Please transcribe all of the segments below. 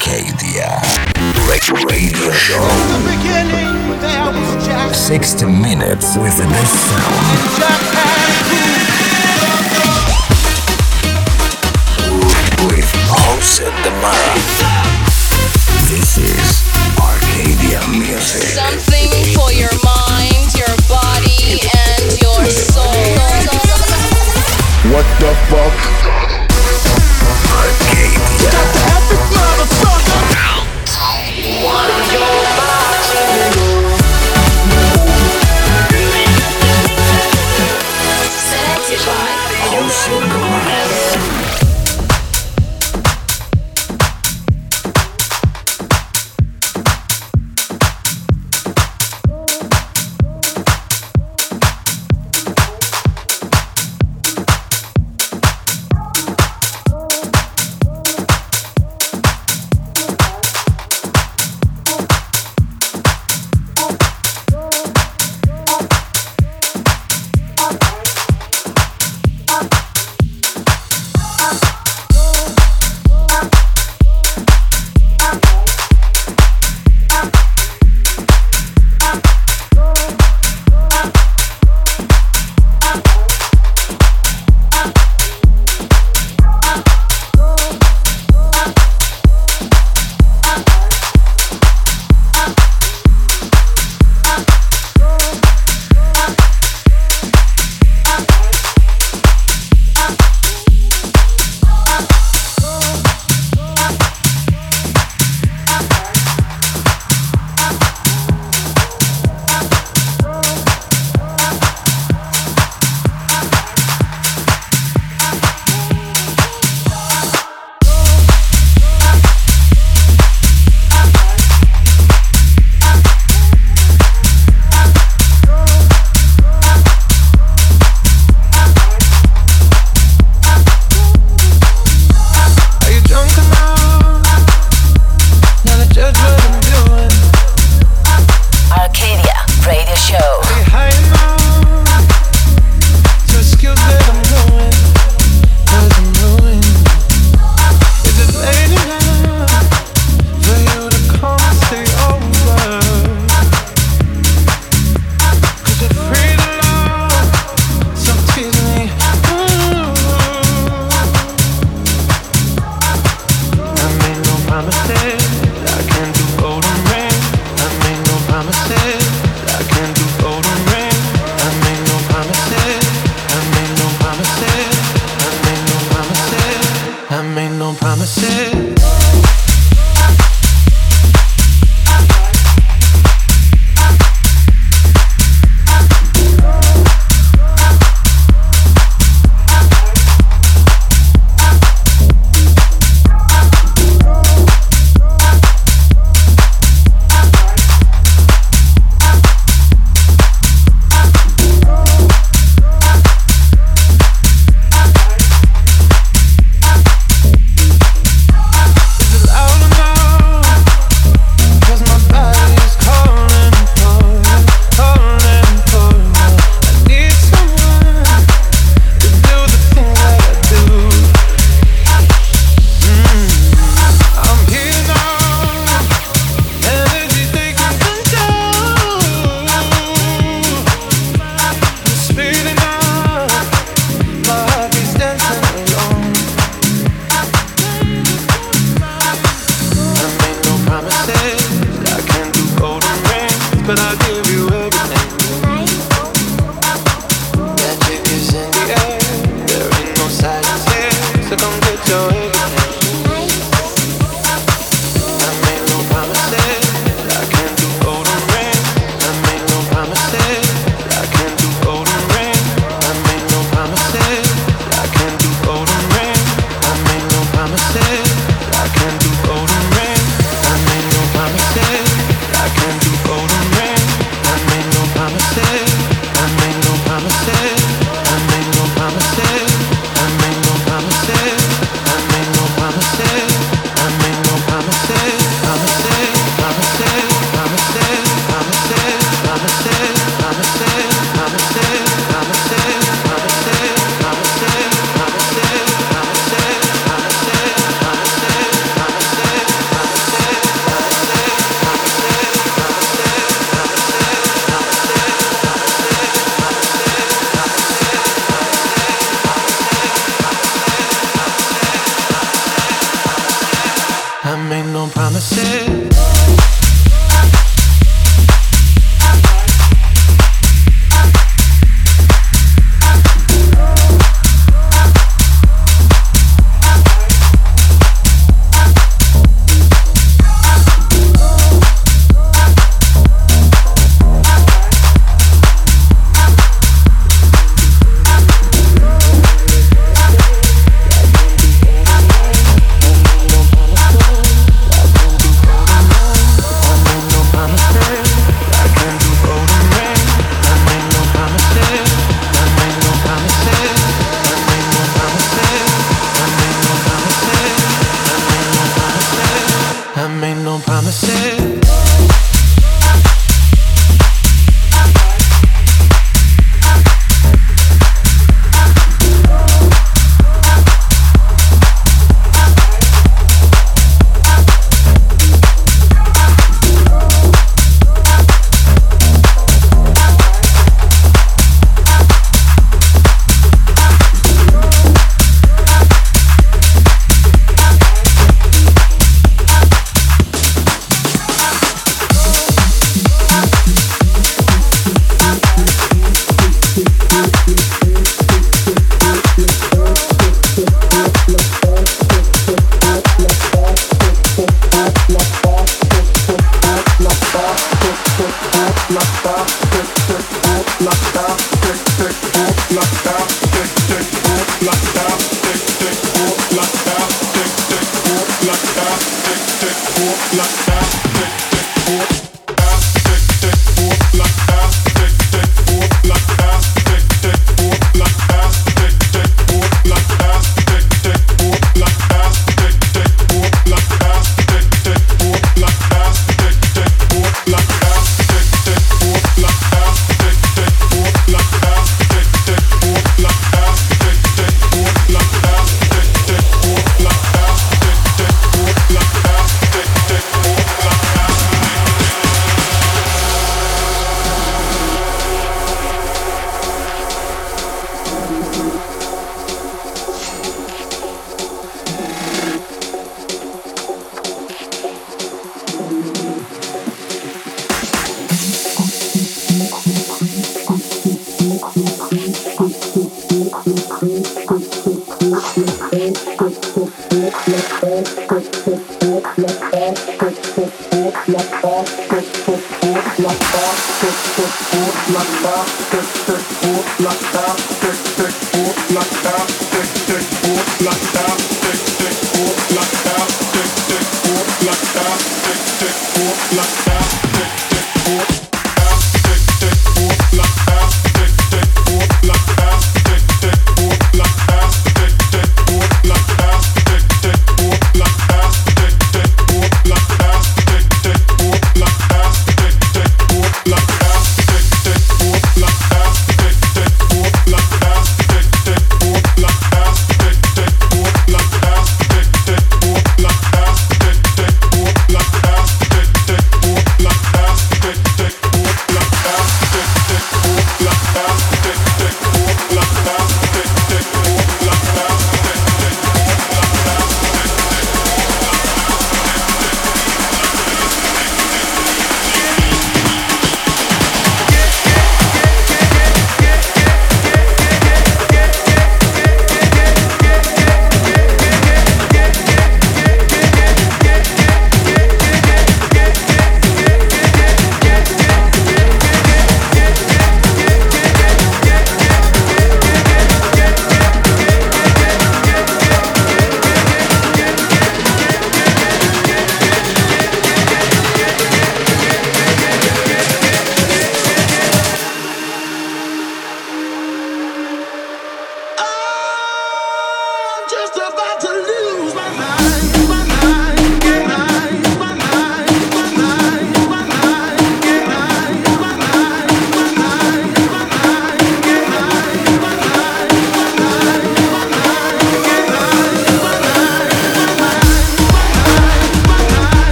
Arcadia. Radio Show. The 60 minutes with this sound. With Jose De Mara. This is Arcadia Music. Something for your mind, your body, and your soul. What the fuck? Got the epic motherfucker.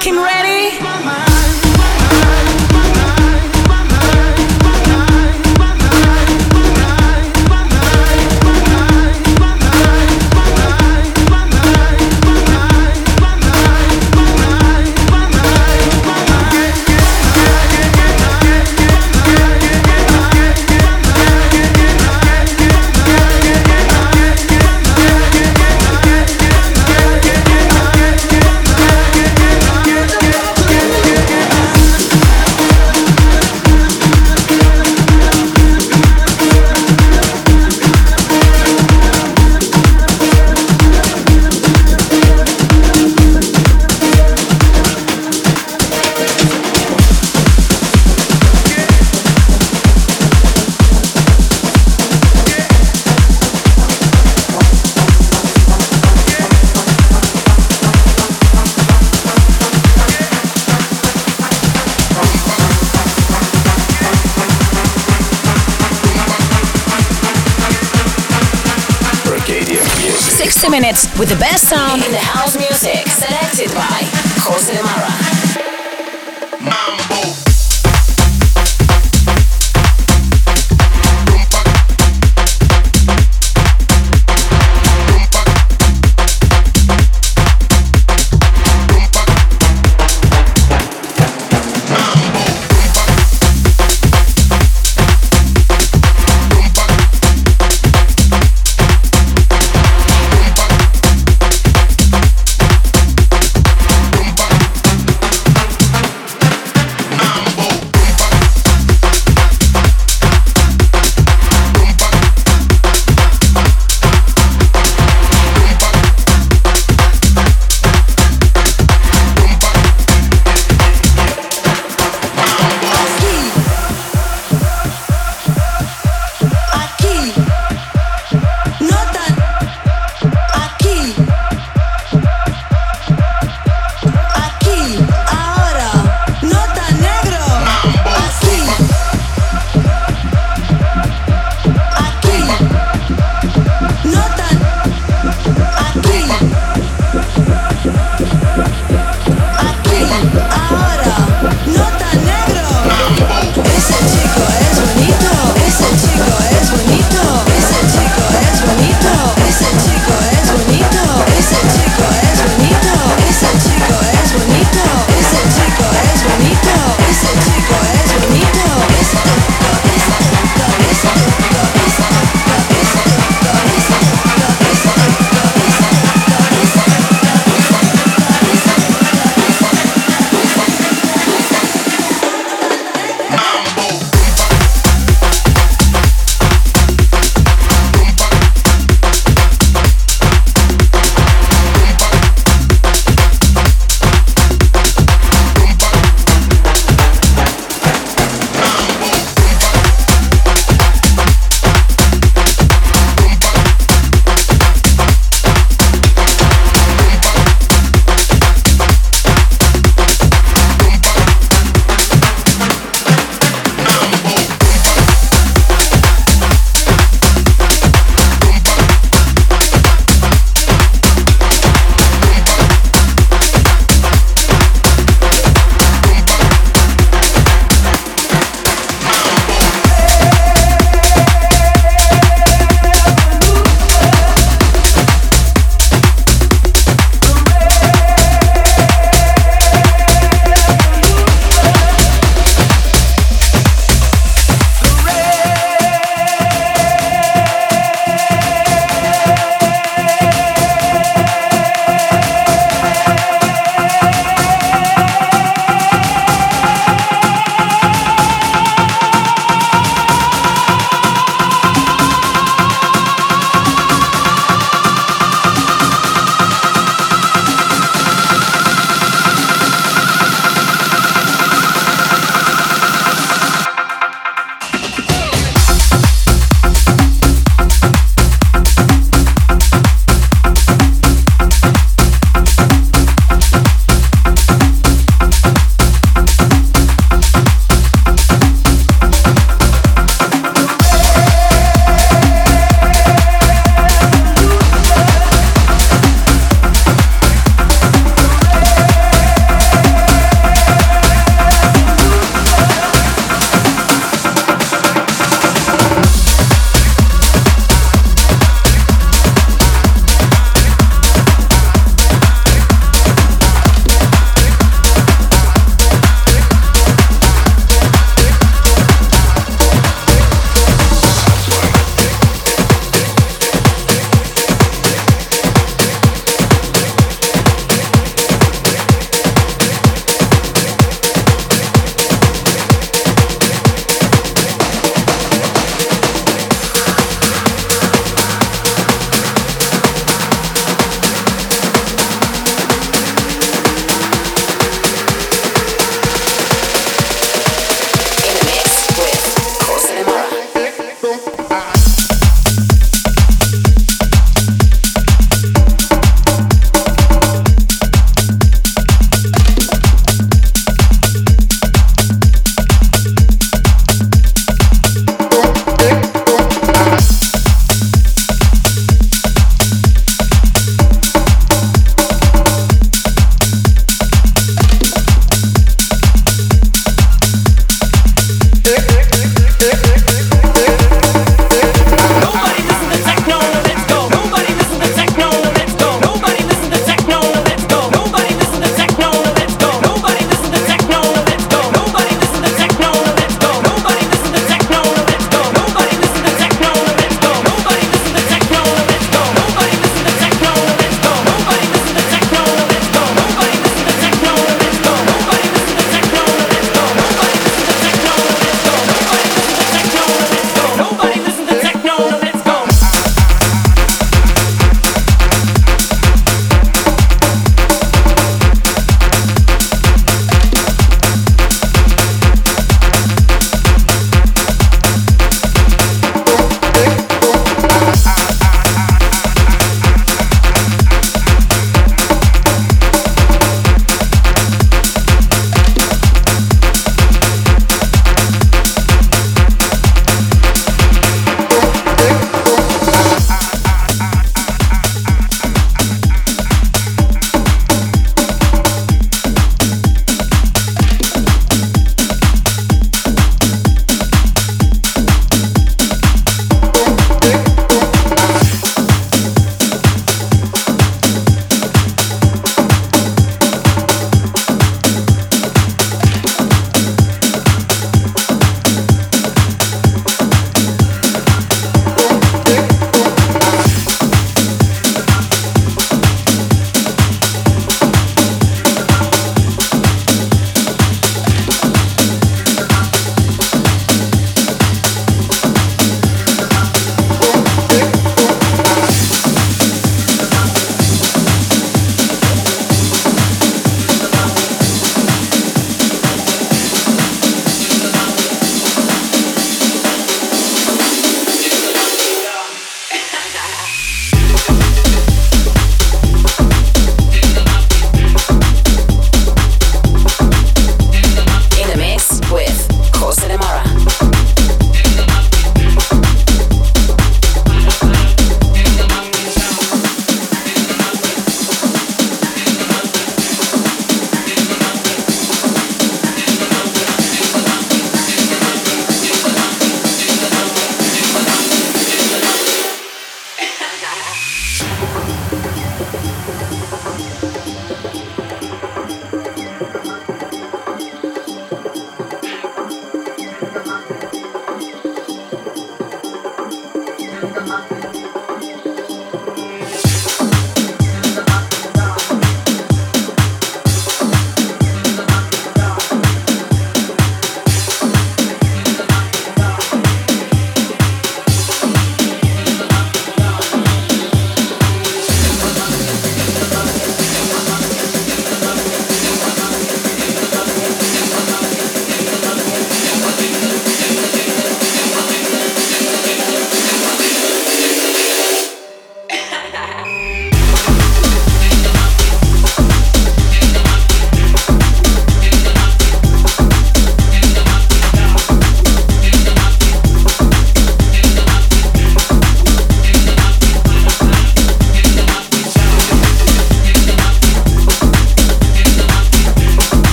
Fucking ready?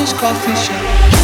Polish coffee shop.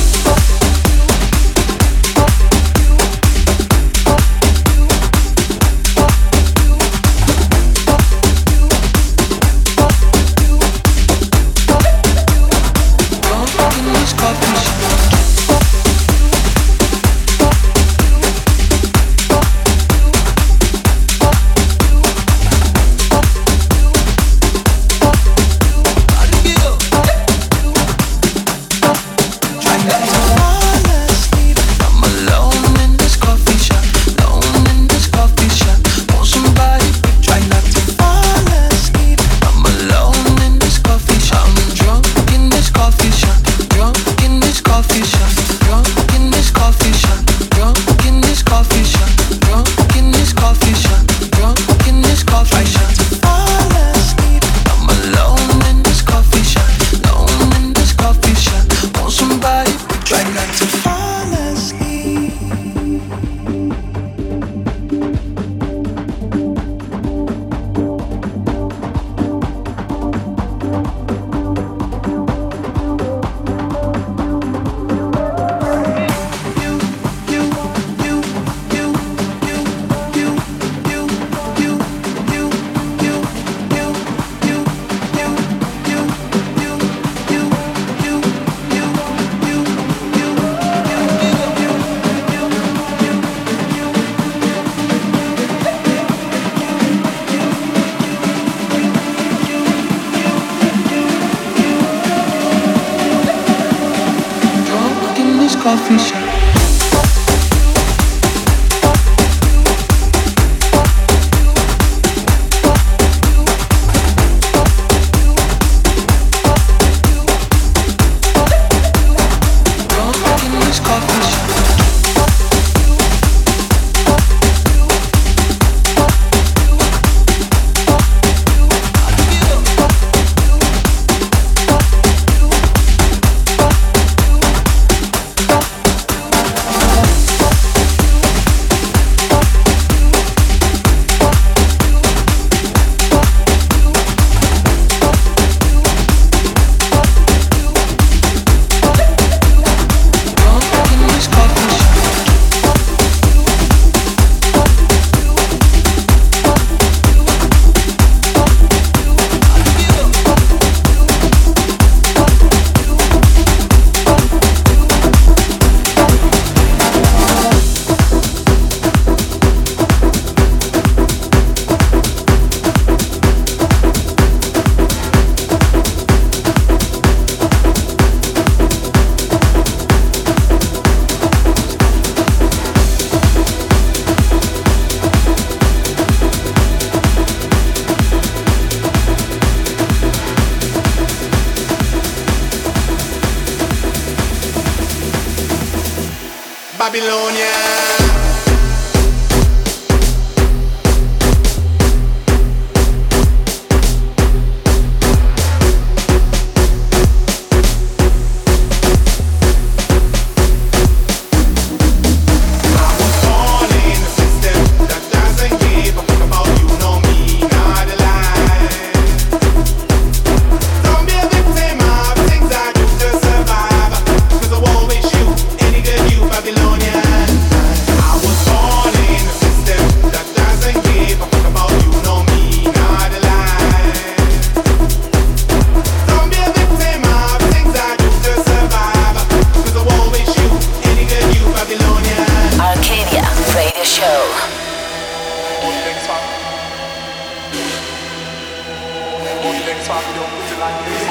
things up, you don't put it like this.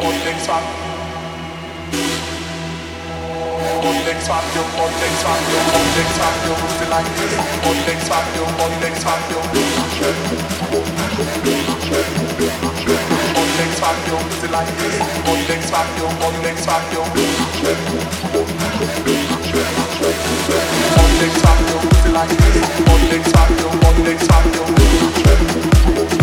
Put things up. Put things up, you put things up, you put things up, you put it like this. Put things up, you put things up, you put things up, you put it like this. Put things up, you put things up, you put things up, you put it like this. Put things up, you put things up, you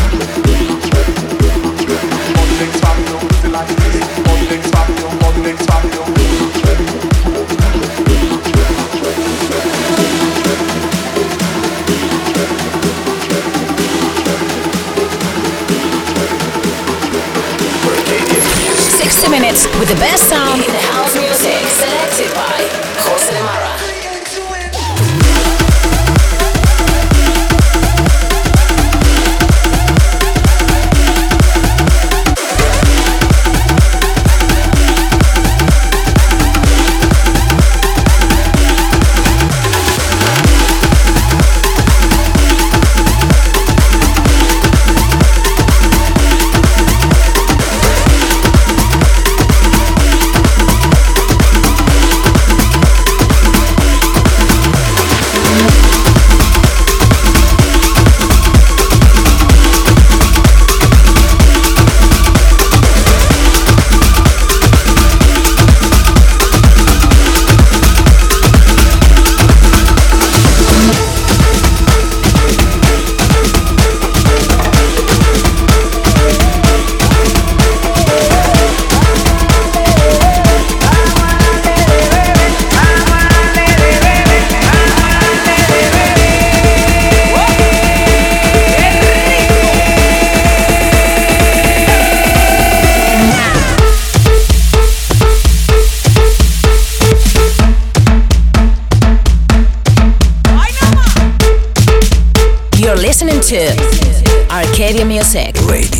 with the best sound. In house music selected by Jose Mar Music. Radio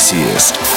This is